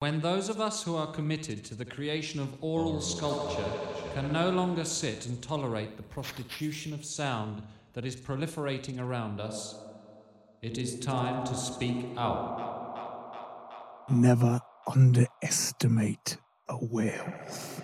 When those of us who are committed to the creation of aural sculpture can no longer sit and tolerate the prostitution of sound that is proliferating around us, it is time to speak out. Never underestimate a werewolf.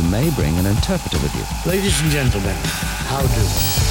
You may bring an interpreter with you. Ladies and gentlemen, how do?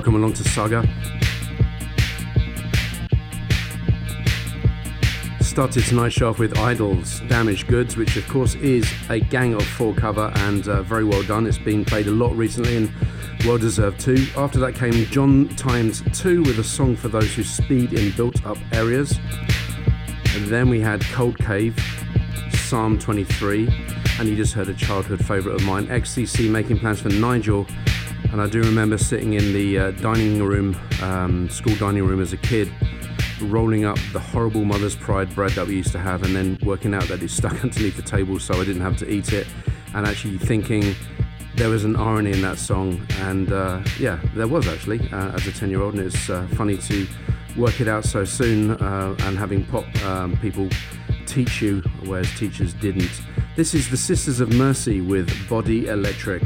Welcome along to Saga. Started tonight's show off with Idols Damaged Goods, which of course is a Gang of Four cover and uh, very well done. It's been played a lot recently and well deserved too. After that came John Times 2 with a song for those who speed in built up areas. And then we had Cold Cave, Psalm 23, and you just heard a childhood favourite of mine, XTC making plans for Nigel. And I do remember sitting in the uh, dining room, um, school dining room as a kid, rolling up the horrible Mother's Pride bread that we used to have, and then working out that it stuck underneath the table so I didn't have to eat it, and actually thinking there was an irony in that song. And uh, yeah, there was actually uh, as a 10 year old, and it's uh, funny to work it out so soon uh, and having pop um, people teach you, whereas teachers didn't. This is the Sisters of Mercy with Body Electric.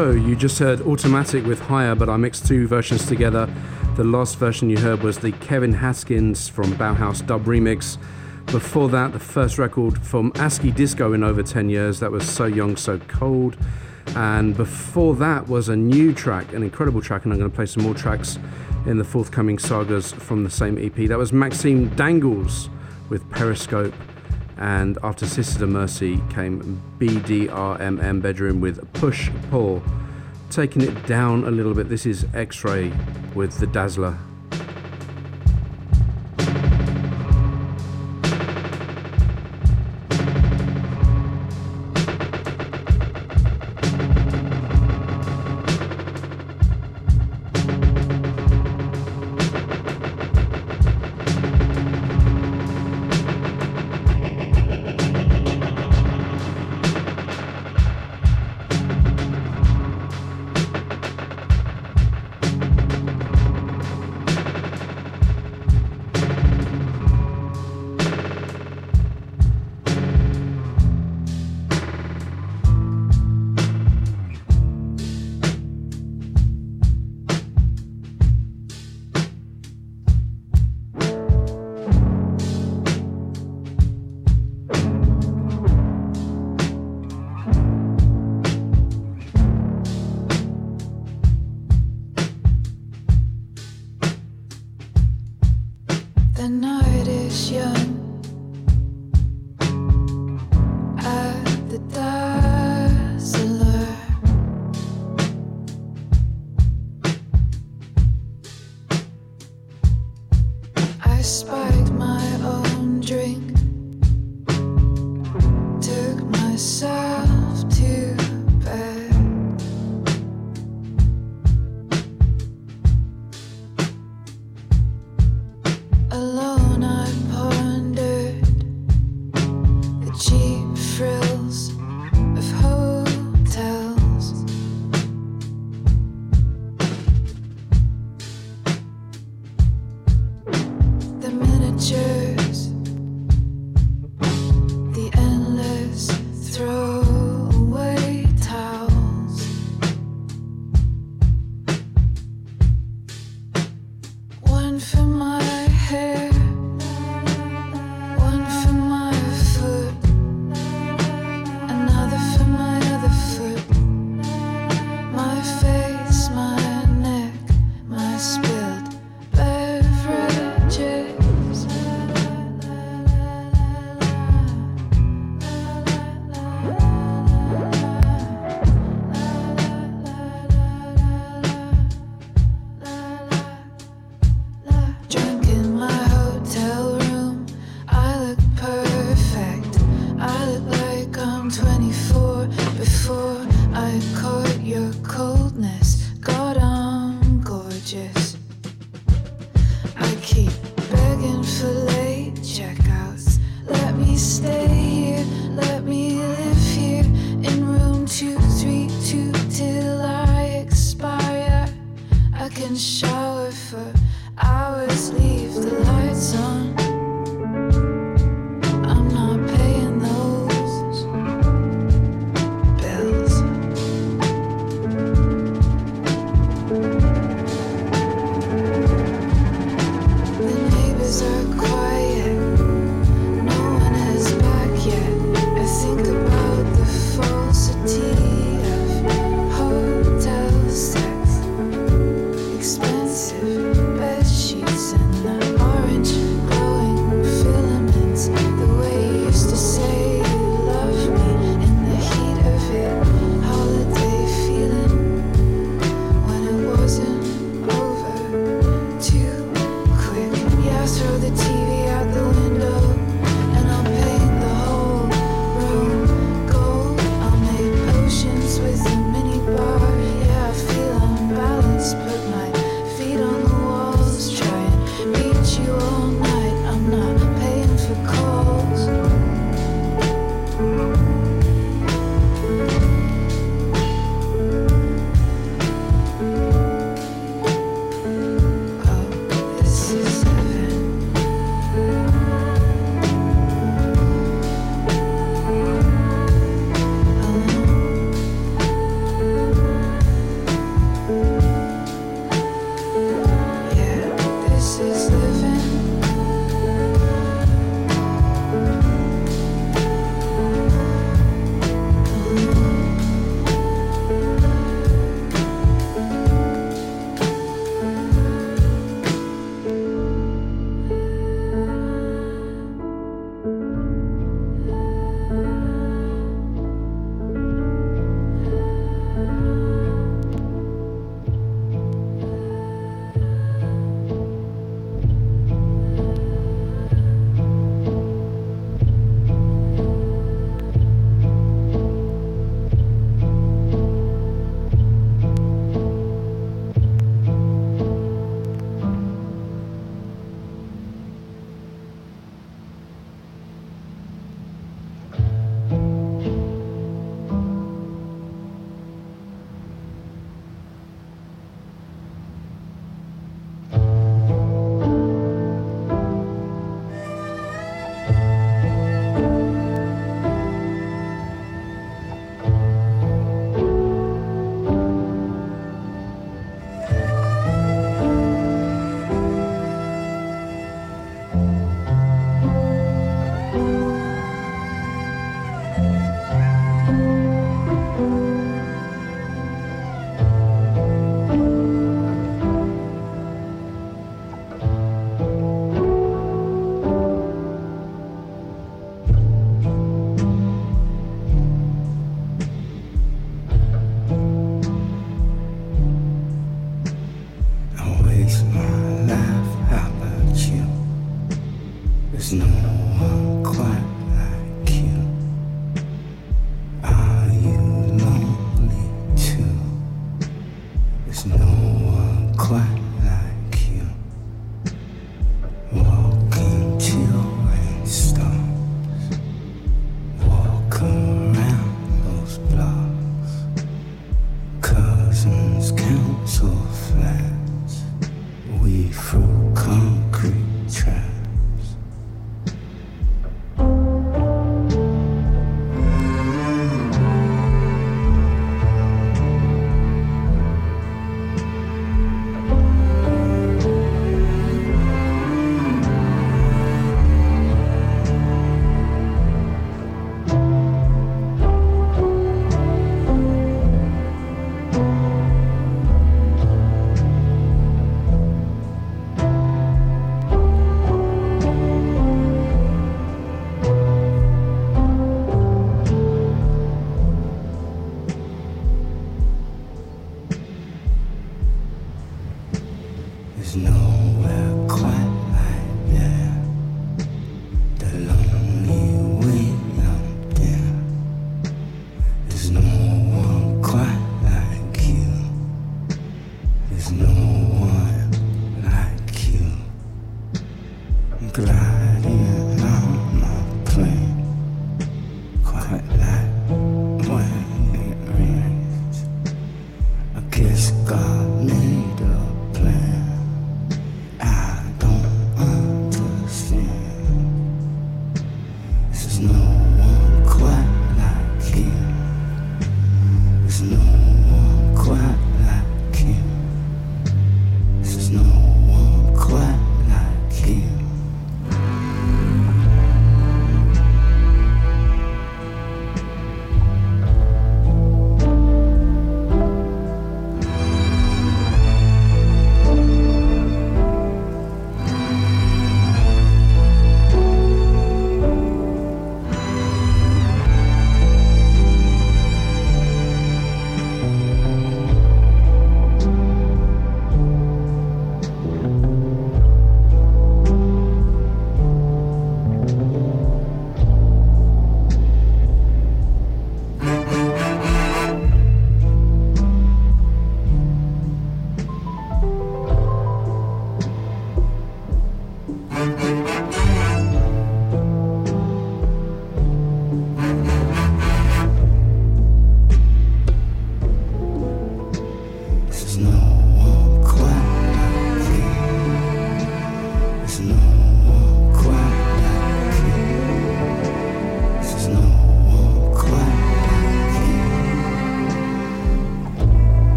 So, you just heard Automatic with Higher, but I mixed two versions together. The last version you heard was the Kevin Haskins from Bauhaus dub remix. Before that, the first record from ASCII Disco in over 10 years, that was So Young, So Cold. And before that was a new track, an incredible track, and I'm going to play some more tracks in the forthcoming sagas from the same EP. That was Maxime Dangles with Periscope. And after Sisters of Mercy came BDRMM Bedroom with Push Pull. Taking it down a little bit, this is X Ray with The Dazzler. I caught your cold.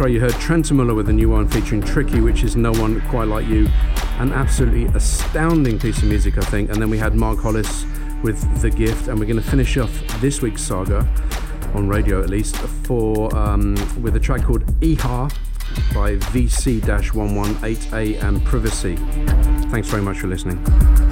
X-Ray, you heard Trentemøller with a new one featuring Tricky, which is No One Quite Like You. An absolutely astounding piece of music, I think. And then we had Mark Hollis with The Gift, and we're going to finish off this week's saga, on radio at least, for um, with a track called Iha by VC-118A and Privacy. Thanks very much for listening.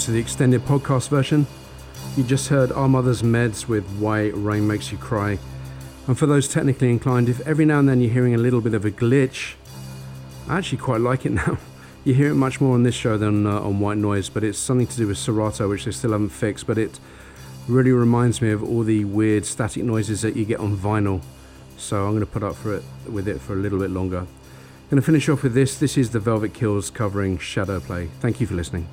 To the extended podcast version. You just heard Our Mother's Meds with Why Rain Makes You Cry. And for those technically inclined, if every now and then you're hearing a little bit of a glitch, I actually quite like it now. You hear it much more on this show than uh, on White Noise, but it's something to do with Serato, which they still haven't fixed. But it really reminds me of all the weird static noises that you get on vinyl. So I'm going to put up for it with it for a little bit longer. Going to finish off with this. This is the Velvet Kills covering Shadow Play. Thank you for listening.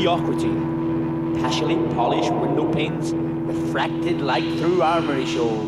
Mediocrity. Partially polished window panes refracted light through armory show.